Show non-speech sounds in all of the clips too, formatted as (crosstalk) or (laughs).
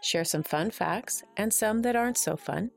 share some fun facts and some that aren't so fun,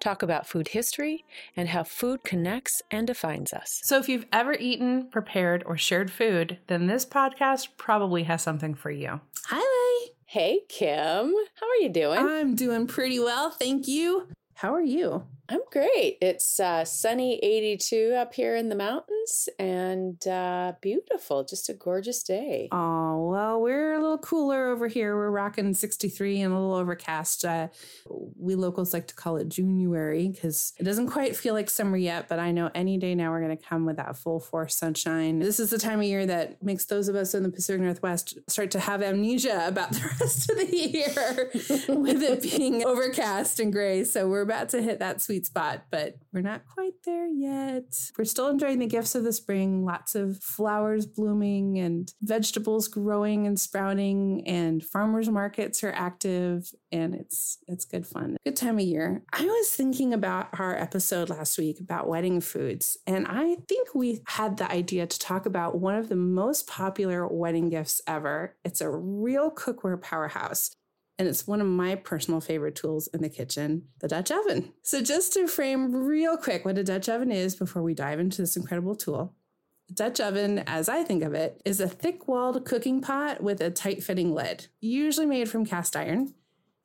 talk about food history and how food connects and defines us. So, if you've ever eaten, prepared, or shared food, then this podcast probably has something for you. Hi, Lay. Hey, Kim. How are you doing? I'm doing pretty well. Thank you. How are you? I'm great. It's uh, sunny 82 up here in the mountains and uh, beautiful. Just a gorgeous day. Oh, well, we're a little cooler over here. We're rocking 63 and a little overcast. Uh, we locals like to call it January because it doesn't quite feel like summer yet, but I know any day now we're going to come with that full force sunshine. This is the time of year that makes those of us in the Pacific Northwest start to have amnesia about the (laughs) rest of the year (laughs) with it being overcast and gray. So we're about to hit that sweet spot, but we're not quite there yet. We're still enjoying the gifts of the spring, lots of flowers blooming and vegetables growing and sprouting and farmers markets are active and it's it's good fun. Good time of year. I was thinking about our episode last week about wedding foods and I think we had the idea to talk about one of the most popular wedding gifts ever. It's a real cookware powerhouse and it's one of my personal favorite tools in the kitchen, the Dutch oven. So, just to frame real quick what a Dutch oven is before we dive into this incredible tool. Dutch oven, as I think of it, is a thick walled cooking pot with a tight fitting lid, usually made from cast iron.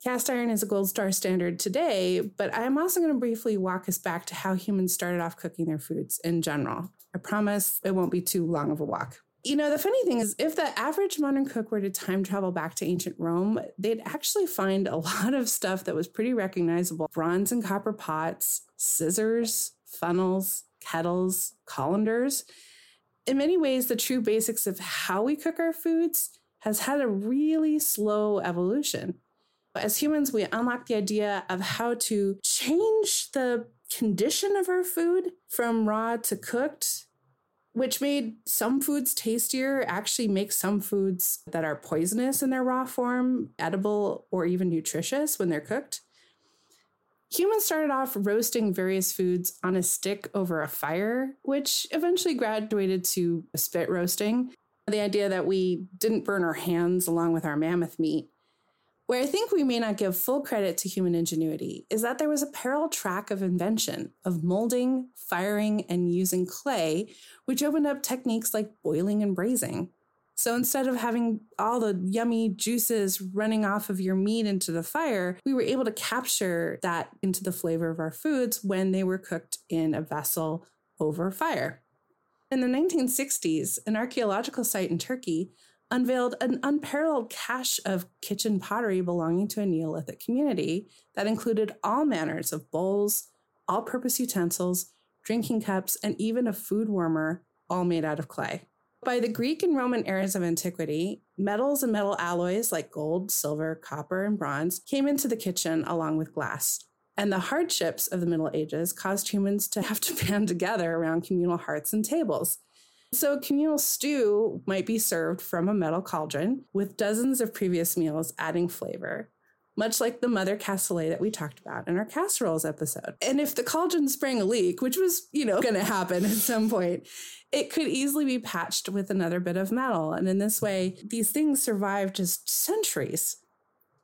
Cast iron is a gold star standard today, but I'm also going to briefly walk us back to how humans started off cooking their foods in general. I promise it won't be too long of a walk. You know, the funny thing is, if the average modern cook were to time travel back to ancient Rome, they'd actually find a (laughs) lot of stuff that was pretty recognizable bronze and copper pots, scissors, funnels, kettles, colanders. In many ways, the true basics of how we cook our foods has had a really slow evolution. As humans, we unlock the idea of how to change the condition of our food from raw to cooked which made some foods tastier, actually makes some foods that are poisonous in their raw form edible or even nutritious when they're cooked. Humans started off roasting various foods on a stick over a fire, which eventually graduated to spit roasting. The idea that we didn't burn our hands along with our mammoth meat where I think we may not give full credit to human ingenuity is that there was a parallel track of invention of molding, firing, and using clay, which opened up techniques like boiling and braising. So instead of having all the yummy juices running off of your meat into the fire, we were able to capture that into the flavor of our foods when they were cooked in a vessel over fire. In the 1960s, an archaeological site in Turkey unveiled an unparalleled cache of kitchen pottery belonging to a Neolithic community that included all manners of bowls, all purpose utensils, drinking cups, and even a food warmer, all made out of clay. By the Greek and Roman eras of antiquity, metals and metal alloys like gold, silver, copper, and bronze came into the kitchen along with glass. And the hardships of the Middle Ages caused humans to have to band together around communal hearths and tables. So, communal stew might be served from a metal cauldron with dozens of previous meals adding flavor, much like the mother cassoulet that we talked about in our casseroles episode. And if the cauldron sprang a leak, which was, you know, going to happen (laughs) at some point, it could easily be patched with another bit of metal. And in this way, these things survive just centuries.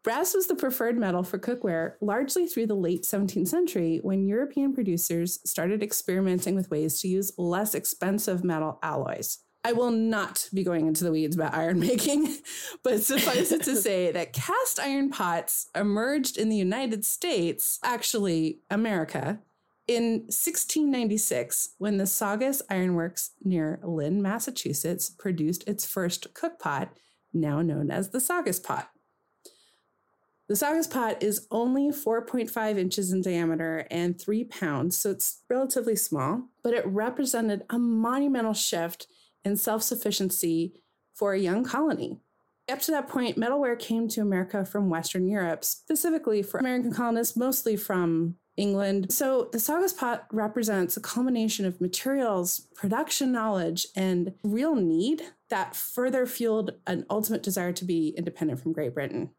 Brass was the preferred metal for cookware largely through the late 17th century when European producers started experimenting with ways to use less expensive metal alloys. I will not be going into the weeds about iron making, (laughs) but suffice it to (laughs) say that cast iron pots emerged in the United States, actually, America, in 1696 when the Saugus Ironworks near Lynn, Massachusetts produced its first cookpot, now known as the Saugus pot. The Saugus pot is only 4.5 inches in diameter and three pounds, so it's relatively small, but it represented a monumental shift in self sufficiency for a young colony. Up to that point, metalware came to America from Western Europe, specifically for American colonists, mostly from England. So the Saugus pot represents a culmination of materials, production knowledge, and real need that further fueled an ultimate desire to be independent from Great Britain.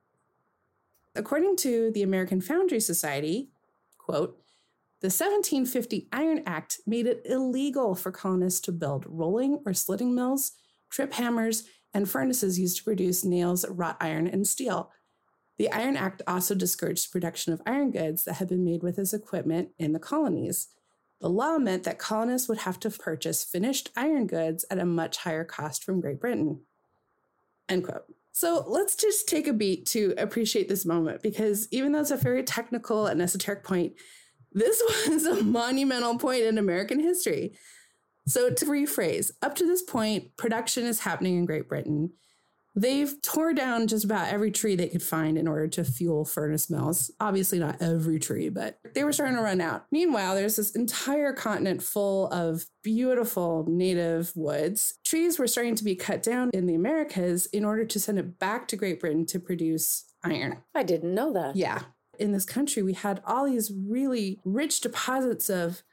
According to the American Foundry Society, quote, the 1750 Iron Act made it illegal for colonists to build rolling or slitting mills, trip hammers, and furnaces used to produce nails, wrought iron, and steel. The Iron Act also discouraged production of iron goods that had been made with this equipment in the colonies. The law meant that colonists would have to purchase finished iron goods at a much higher cost from Great Britain. End quote. So let's just take a beat to appreciate this moment because even though it's a very technical and esoteric point, this (laughs) was a monumental point in American history. So, to rephrase, up to this point, production is happening in Great Britain. They've tore down just about every tree they could find in order to fuel furnace mills. Obviously, not every tree, but they were starting to run out. Meanwhile, there's this entire continent full of beautiful native woods. Trees were starting to be cut down in the Americas in order to send it back to Great Britain to produce iron. I didn't know that. Yeah. In this country, we had all these really rich deposits of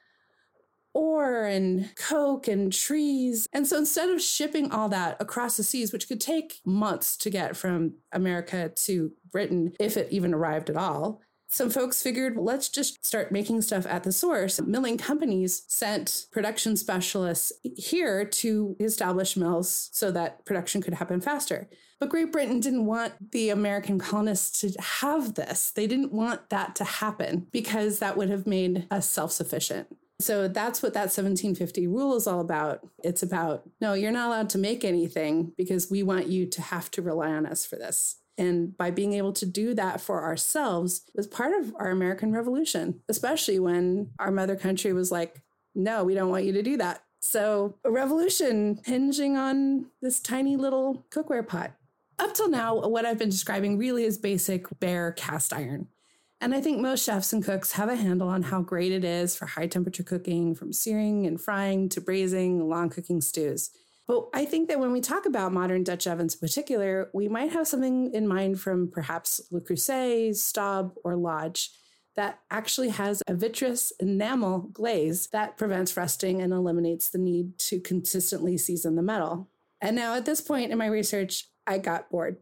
ore and coke and trees. And so instead of shipping all that across the seas, which could take months to get from America to Britain, if it even arrived at all, some folks figured, let's just start making stuff at the source. Milling companies sent production specialists here to establish mills so that production could happen faster. But Great Britain didn't want the American colonists to have this. They didn't want that to happen because that would have made us self sufficient. So that's what that 1750 rule is all about. It's about no, you're not allowed to make anything because we want you to have to rely on us for this. And by being able to do that for ourselves was part of our American Revolution, especially when our mother country was like, no, we don't want you to do that. So a revolution hinging on this tiny little cookware pot. Up till now, what I've been describing really is basic bare cast iron. And I think most chefs and cooks have a handle on how great it is for high temperature cooking, from searing and frying to braising, long cooking stews. But I think that when we talk about modern Dutch ovens in particular, we might have something in mind from perhaps Le Creuset, Staub, or Lodge that actually has a vitreous enamel glaze that prevents rusting and eliminates the need to consistently season the metal. And now at this point in my research, I got bored.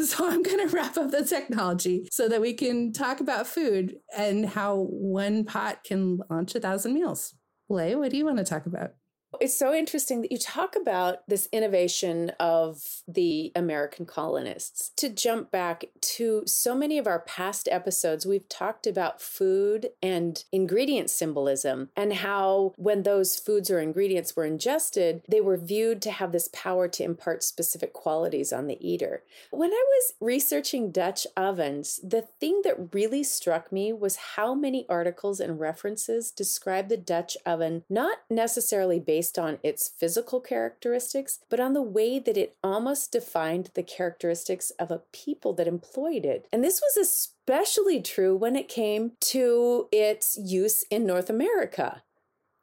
(laughs) so I'm going to wrap up the technology so that we can talk about food and how one pot can launch a thousand meals. Lay, what do you want to talk about? It's so interesting that you talk about this innovation of the American colonists. To jump back to so many of our past episodes, we've talked about food and ingredient symbolism and how when those foods or ingredients were ingested, they were viewed to have this power to impart specific qualities on the eater. When I was researching Dutch ovens, the thing that really struck me was how many articles and references describe the Dutch oven not necessarily based based on its physical characteristics, but on the way that it almost defined the characteristics of a people that employed it. And this was especially true when it came to its use in North America.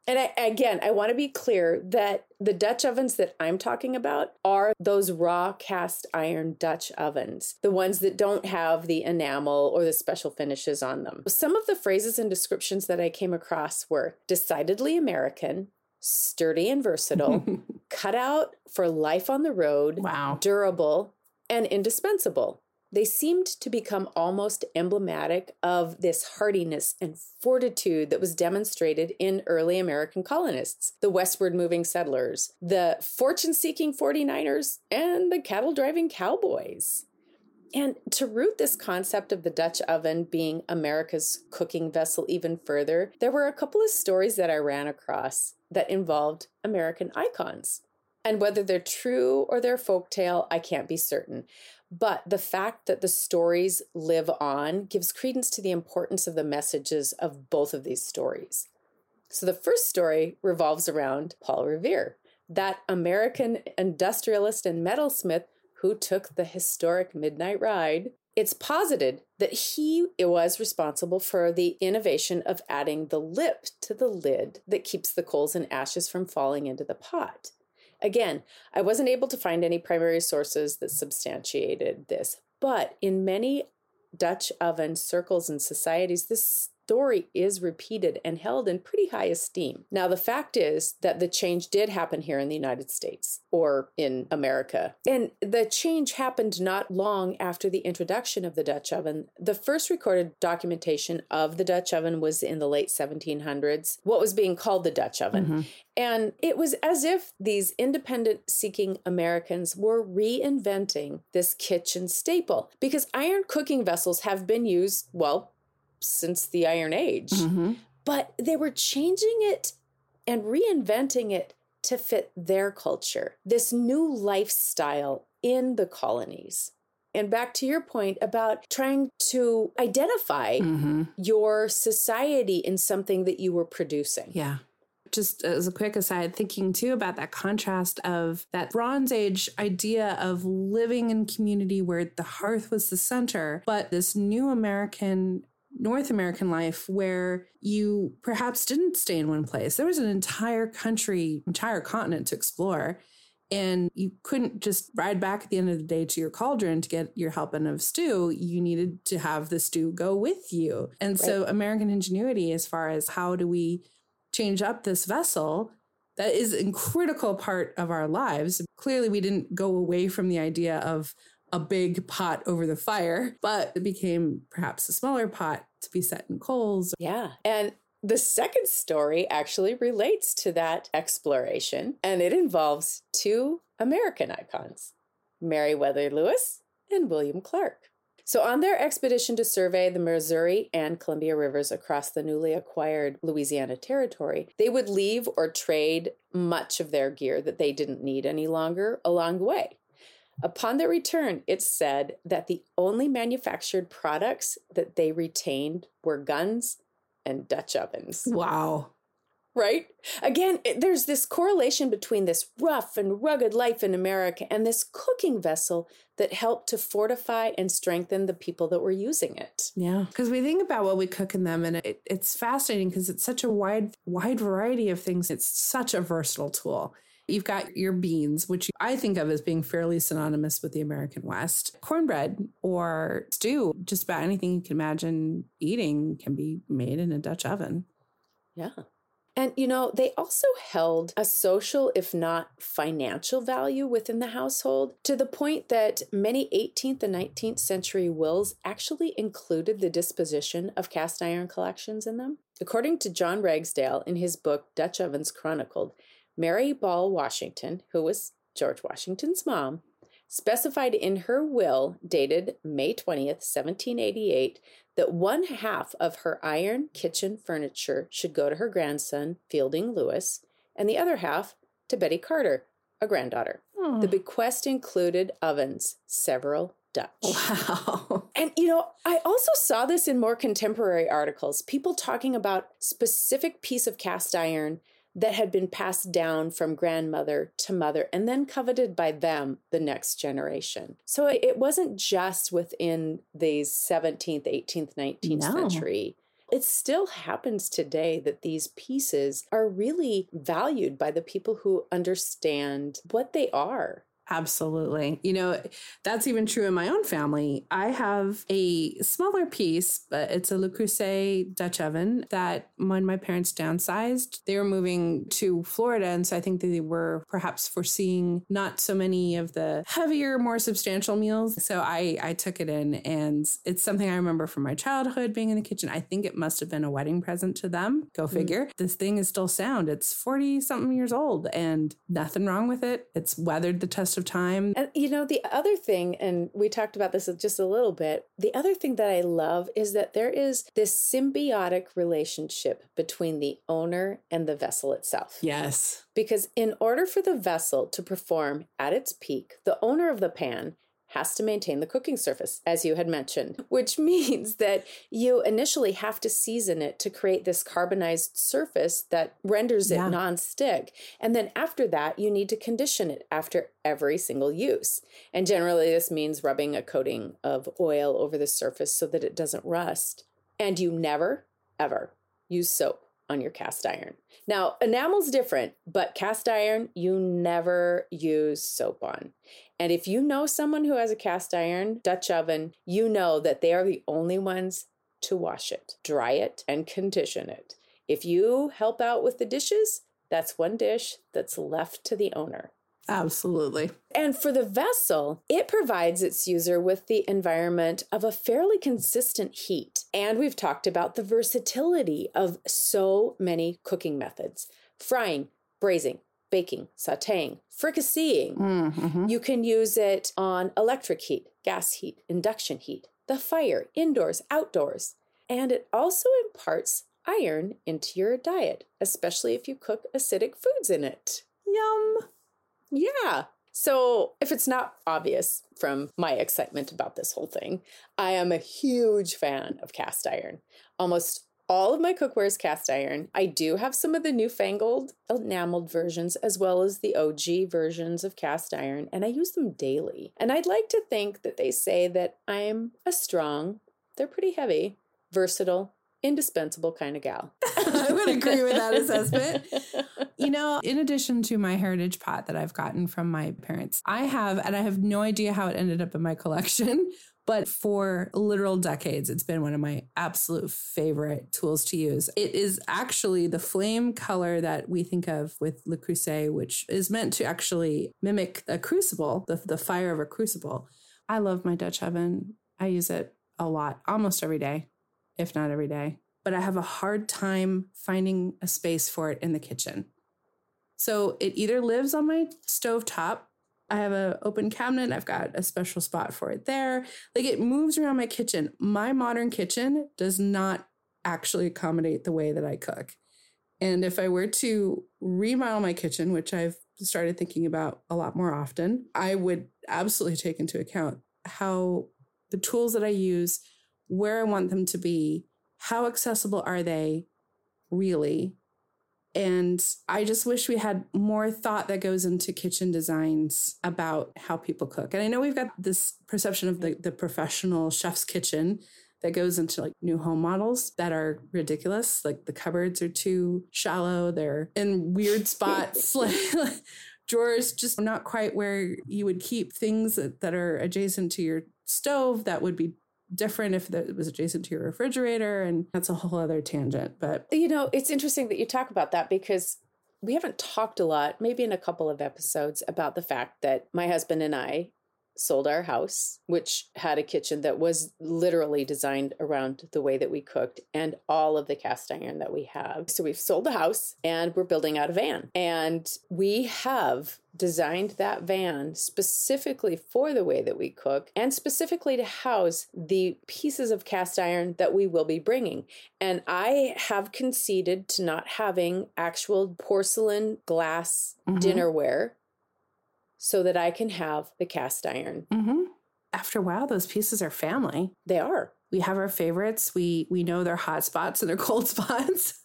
And I, again, I want to be clear that the Dutch ovens that I'm talking about are those raw cast iron Dutch ovens, the ones that don't have the enamel or the special finishes on them. Some of the phrases and descriptions that I came across were decidedly American, sturdy and versatile, (laughs) cut out for life on the road, wow. durable, and indispensable. They seemed to become almost emblematic of this hardiness and fortitude that was demonstrated in early American colonists, the westward moving settlers, the fortune seeking 49ers, and the cattle driving cowboys. And to root this concept of the Dutch oven being America's cooking vessel even further, there were a couple of stories that I ran across that involved American icons. And whether they're true or they're folktale, I can't be certain. But the fact that the stories live on gives credence to the importance of the messages of both of these stories. So the first story revolves around Paul Revere, that American industrialist and metalsmith who took the historic midnight ride it's posited that he was responsible for the innovation of adding the lip to the lid that keeps the coals and ashes from falling into the pot. Again, I wasn't able to find any primary sources that substantiated this, but in many Dutch oven circles and societies, this story is repeated and held in pretty high esteem. Now, the fact is that the change did happen here in the United States or in America. And the change happened not long after the introduction of the Dutch oven. The first recorded documentation of the Dutch oven was in the late 1700s, what was being called the Dutch oven. Mm-hmm. And it was as if these independent seeking Americans were reinventing this kitchen staple because iron cooking vessels have been used, well, since the Iron Age. Mm-hmm. But they were changing it and reinventing it to fit their culture, this new lifestyle in the colonies. And back to your point about trying to identify mm-hmm. your society in something that you were producing. Yeah just as a quick aside, thinking too about that contrast of that Bronze Age idea of living in community where the hearth was the center, but this new American North American life where you perhaps didn't stay in one place. There was an entire country, entire continent to explore. And you couldn't just ride back at the end of the day to your cauldron to get your helping of stew. You needed to have the stew go with you. And right. so, American ingenuity, as far as how do we change up this vessel, that is a critical part of our lives. Clearly, we didn't go away from the idea of a big pot over the fire, but it became perhaps a smaller pot to be set in coals. Yeah. And the second story actually relates to that exploration, and it involves two American icons, Meriwether Lewis and William Clark. So, on their expedition to survey the Missouri and Columbia rivers across the newly acquired Louisiana territory, they would leave or trade much of their gear that they didn't need any longer along the way. Upon their return, it said that the only manufactured products that they retained were guns and Dutch ovens. Wow. Right? Again, there's this correlation between this rough and rugged life in America and this cooking vessel that helped to fortify and strengthen the people that were using it. Yeah, because we think about what we cook in them, and it, it's fascinating because it's such a wide, wide variety of things. It's such a versatile tool. You've got your beans, which I think of as being fairly synonymous with the American West. Cornbread or stew, just about anything you can imagine eating can be made in a Dutch oven. Yeah. And, you know, they also held a social, if not financial value within the household to the point that many 18th and 19th century wills actually included the disposition of cast iron collections in them. According to John Ragsdale in his book Dutch Ovens Chronicled, Mary Ball Washington, who was George Washington's mom, specified in her will, dated May 20th, 1788, that one half of her iron kitchen furniture should go to her grandson, Fielding Lewis, and the other half to Betty Carter, a granddaughter. Oh. The bequest included ovens, several Dutch. Wow. (laughs) And you know, I also saw this in more contemporary articles, people talking about specific piece of cast iron that had been passed down from grandmother to mother and then coveted by them, the next generation. So it wasn't just within the 17th, 18th, 19th no. century. It still happens today that these pieces are really valued by the people who understand what they are Absolutely. You know, that's even true in my own family. I have a smaller piece, but it's a Le Creuset Dutch oven that when my parents downsized, they were moving to Florida. And so I think they were perhaps foreseeing not so many of the heavier, more substantial meals. So I, I took it in and it's something I remember from my childhood being in the kitchen. I think it must have been a wedding present to them. Go mm. figure. Mm. This thing is still sound. It's 40 something years old and nothing wrong with it. It's weathered the test of time. And you know, the other thing, and we talked about this just a little bit, the other thing that I love is that there is this symbiotic relationship between the owner and the vessel itself. Yes. Because in order for the vessel to perform at its peak, the owner of the pan has to maintain the cooking surface, as you had mentioned, which (laughs) means that you initially have to season it to create this carbonized surface that renders it yeah. non-stick. And then after that, you need to condition it after every single use. And generally, this means rubbing a coating of oil over the surface so that it doesn't rust. And you never, ever use soap on your cast iron. Now, enamel's different, but cast iron you never use soap on. And if you know someone who has a cast iron Dutch oven, you know that they are the only ones to wash it, dry it, and condition it. If you help out with the dishes, that's one dish that's left to the owner. Absolutely. And for the vessel, it provides its user with the environment of a fairly consistent heat. And we've talked about the versatility of so many cooking methods frying, braising, baking, sauteing, fricasseing. Mm-hmm. You can use it on electric heat, gas heat, induction heat, the fire, indoors, outdoors. And it also imparts iron into your diet, especially if you cook acidic foods in it. Yum. Yeah. So, if it's not obvious from my excitement about this whole thing, I am a huge fan of cast iron. Almost all of my cookware is cast iron. I do have some of the newfangled enameled versions as well as the OG versions of cast iron, and I use them daily. And I'd like to think that they say that I'm a strong, they're pretty heavy, versatile, indispensable kind of gal. (laughs) I would agree with that assessment. (laughs) You know, in addition to my heritage pot that I've gotten from my parents, I have, and I have no idea how it ended up in my collection, (laughs) but for literal decades, it's been one of my absolute favorite tools to use. It is actually the flame color that we think of with Le Creuset, which is meant to actually mimic a crucible, the, the fire of a crucible. I love my Dutch oven. I use it a lot, almost every day, if not every day. But I have a hard time finding a space for it in the kitchen. So it either lives on my stove top. I have an open cabinet. I've got a special spot for it there. Like it moves around my kitchen. My modern kitchen does not actually accommodate the way that I cook. And if I were to remodel my kitchen, which I've started thinking about a lot more often, I would absolutely take into account how the tools that I use, where I want them to be, how accessible are they really, and I just wish we had more thought that goes into kitchen designs about how people cook. And I know we've got this perception of the, the professional chef's kitchen that goes into like new home models that are ridiculous. Like the cupboards are too shallow, they're in weird spots, (laughs) like drawers just not quite where you would keep things that, that are adjacent to your stove that would be different if it was adjacent to your refrigerator. And that's a whole other tangent. But You know, it's interesting that you talk about that because we haven't talked a lot, maybe in a couple of episodes, about the fact that my husband and I sold our house, which had a kitchen that was literally designed around the way that we cooked and all of the cast iron that we have. So we've sold the house and we're building out a van. And we have designed that van specifically for the way that we cook and specifically to house the pieces of cast iron that we will be bringing. And I have conceded to not having actual porcelain glass Mhm. dinnerware so that I can have the cast iron. mm-hmm. after a while, those pieces are family. They are. We have our favorites. We we know their hot spots and their (laughs) cold spots.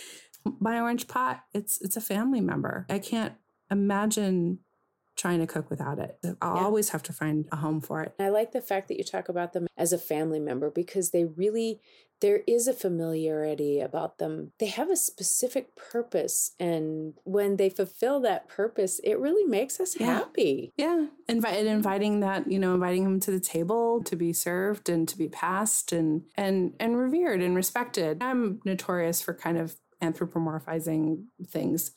(laughs) My orange pot, it's it's a family member. I can't imagine trying to cook without it. I'll Yeah. always have to find a home for it. I like the fact that you talk about them as a family member because they really, there is a familiarity about them. They have a specific purpose. And when they fulfill that purpose, it really makes us Yeah. happy. Yeah, invite and inviting that you know, inviting them to the table to be served and to be passed and and and revered and respected. I'm notorious for kind of anthropomorphizing things,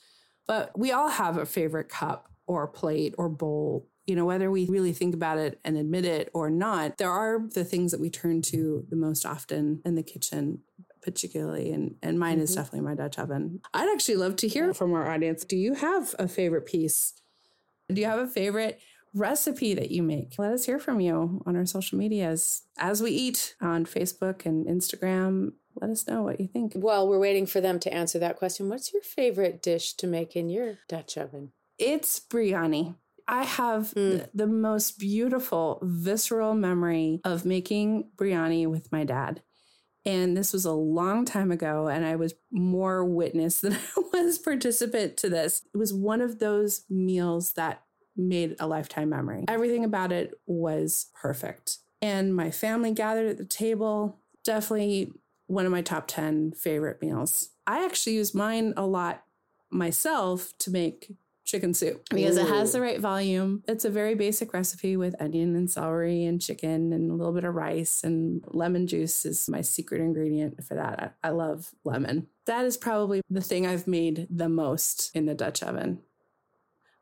but we all have a favorite cup or plate or bowl. You know, whether we really think about it and admit it or not, there are the things that we turn to the most often in the kitchen particularly and and mine is Mhm. definitely my dutch oven i'd actually love to hear from our audience do you have a favorite piece do you have a favorite recipe that you make? Let us hear from you on our social medias as we eat on Facebook and Instagram. Let us know what you think. While we're waiting for them to answer that question, what's your favorite dish to make in your Dutch oven? It's biryani. I have Mm. the, the most beautiful, visceral memory of making biryani with my dad. And this was a long time ago, and I was more witness (laughs) than I was participant to this. It was one of those meals that made a lifetime memory. Everything about it was perfect. And my family gathered at the table. Definitely one of my top 10 favorite meals. I actually use mine a lot myself to make chicken soup because it has the right volume. It's a very basic recipe with onion and celery and chicken and a little bit of rice and lemon juice is my secret ingredient for that. I, I love lemon. That is probably the thing I've made the most in the Dutch oven.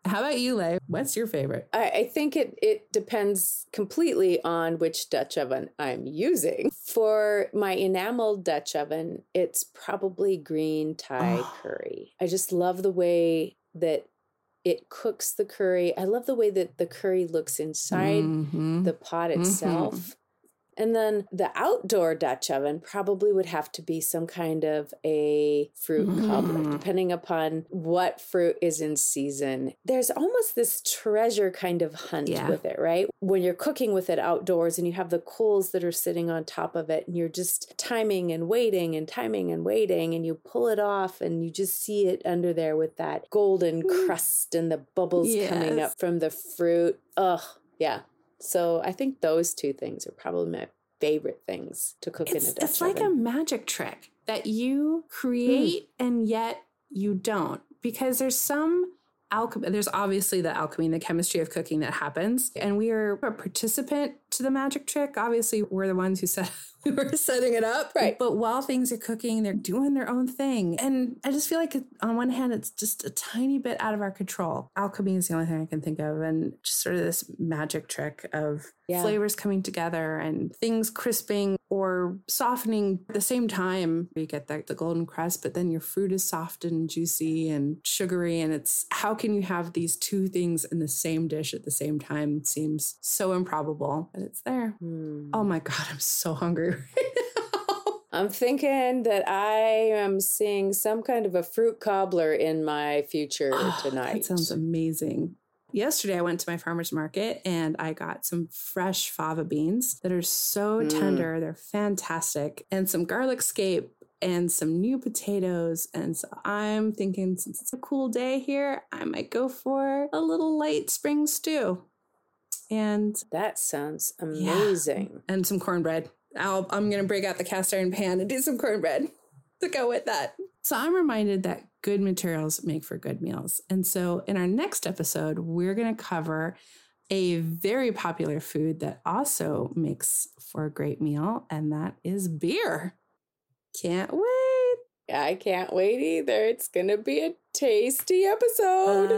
How about you, Lay? What's your favorite? I, I, think it, it depends completely on which Dutch oven I'm using. For my enameled Dutch oven, it's probably green Thai oh. curry. I just love the way that it cooks the curry. I love the way that the curry looks inside mm-hmm. the pot mm-hmm. itself. And then the outdoor Dutch oven probably would have to be some kind of a fruit mm. cobbler, depending upon what fruit is in season. There's almost this treasure kind of hunt yeah. with it, right? When you're cooking with it outdoors and you have the coals that are sitting on top of it and you're just timing and waiting and timing and waiting and you pull it off and you just see it under there with that golden mm. crust and the bubbles yes. coming up from the fruit. Ugh, yeah, so I think those two things are probably my favorite things to cook it's, in a Dutch It's like oven. a magic trick that you create mm. and yet you don't because there's some alchemy there's obviously the alchemy and the chemistry of cooking that happens and we are a participant to the magic trick obviously we're the ones who set (laughs) we were setting it up. Right. But while things are cooking, they're doing their own thing. And I just feel like on one hand, it's just a tiny bit out of our control. Alchemy is the only thing I can think of. And just sort of this magic trick of yeah. flavors coming together and things crisping or softening at the same time. You get the, the golden crust, but then your fruit is soft and juicy and sugary. And it's how can you have these two things in the same dish at the same time? It seems so improbable, but it's there. Mm. Oh my God, I'm so hungry (laughs) I'm thinking that I am seeing some kind of a fruit cobbler in my future oh, tonight. That sounds amazing. Yesterday, I went to my farmer's market and I got some fresh fava beans that are so mm. tender. They're fantastic. And some garlic scape and some new potatoes. And so I'm thinking, since it's a cool day here, I might go for a little light spring stew. And that sounds amazing. Yeah. And some cornbread. I'll, I'm going to break out the cast iron pan and do some cornbread (laughs) to go with that. So I'm reminded that good materials make for good meals. And so in our next episode, we're going to cover a very popular food that also makes for a great meal, and that is beer. Can't wait. I can't wait either. It's going to be a tasty episode.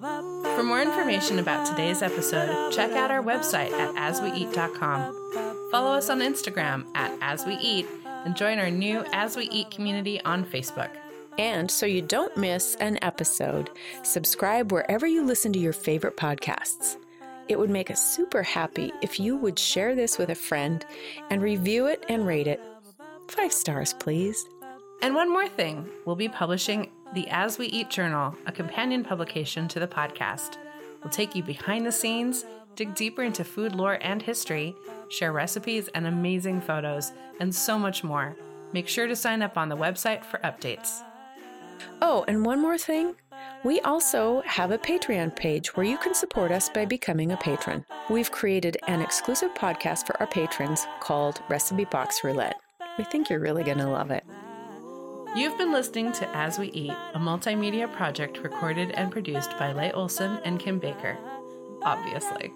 For more information about today's episode, check out our website at asweeat.com. Follow us on Instagram at asweeat and join our new As We Eat community on Facebook. And so you don't miss an episode, subscribe wherever you listen to your favorite podcasts. It would make us super happy if you would share this with a friend and review it and rate it. Five stars, please. And one more thing we'll be publishing the As We Eat Journal, a companion publication to the podcast. We'll take you behind the scenes, dig deeper into food lore and history, share recipes and amazing photos, and so much more. Make sure to sign up on the website for updates. Oh, and one more thing. We also have a Patreon page where you can support us by becoming a patron. We've created an exclusive podcast for our patrons called Recipe Box Roulette. We think you're really going to love it. You've been listening to As We Eat, a multimedia project recorded and produced by Leigh Olson and Kim Baker. Obviously.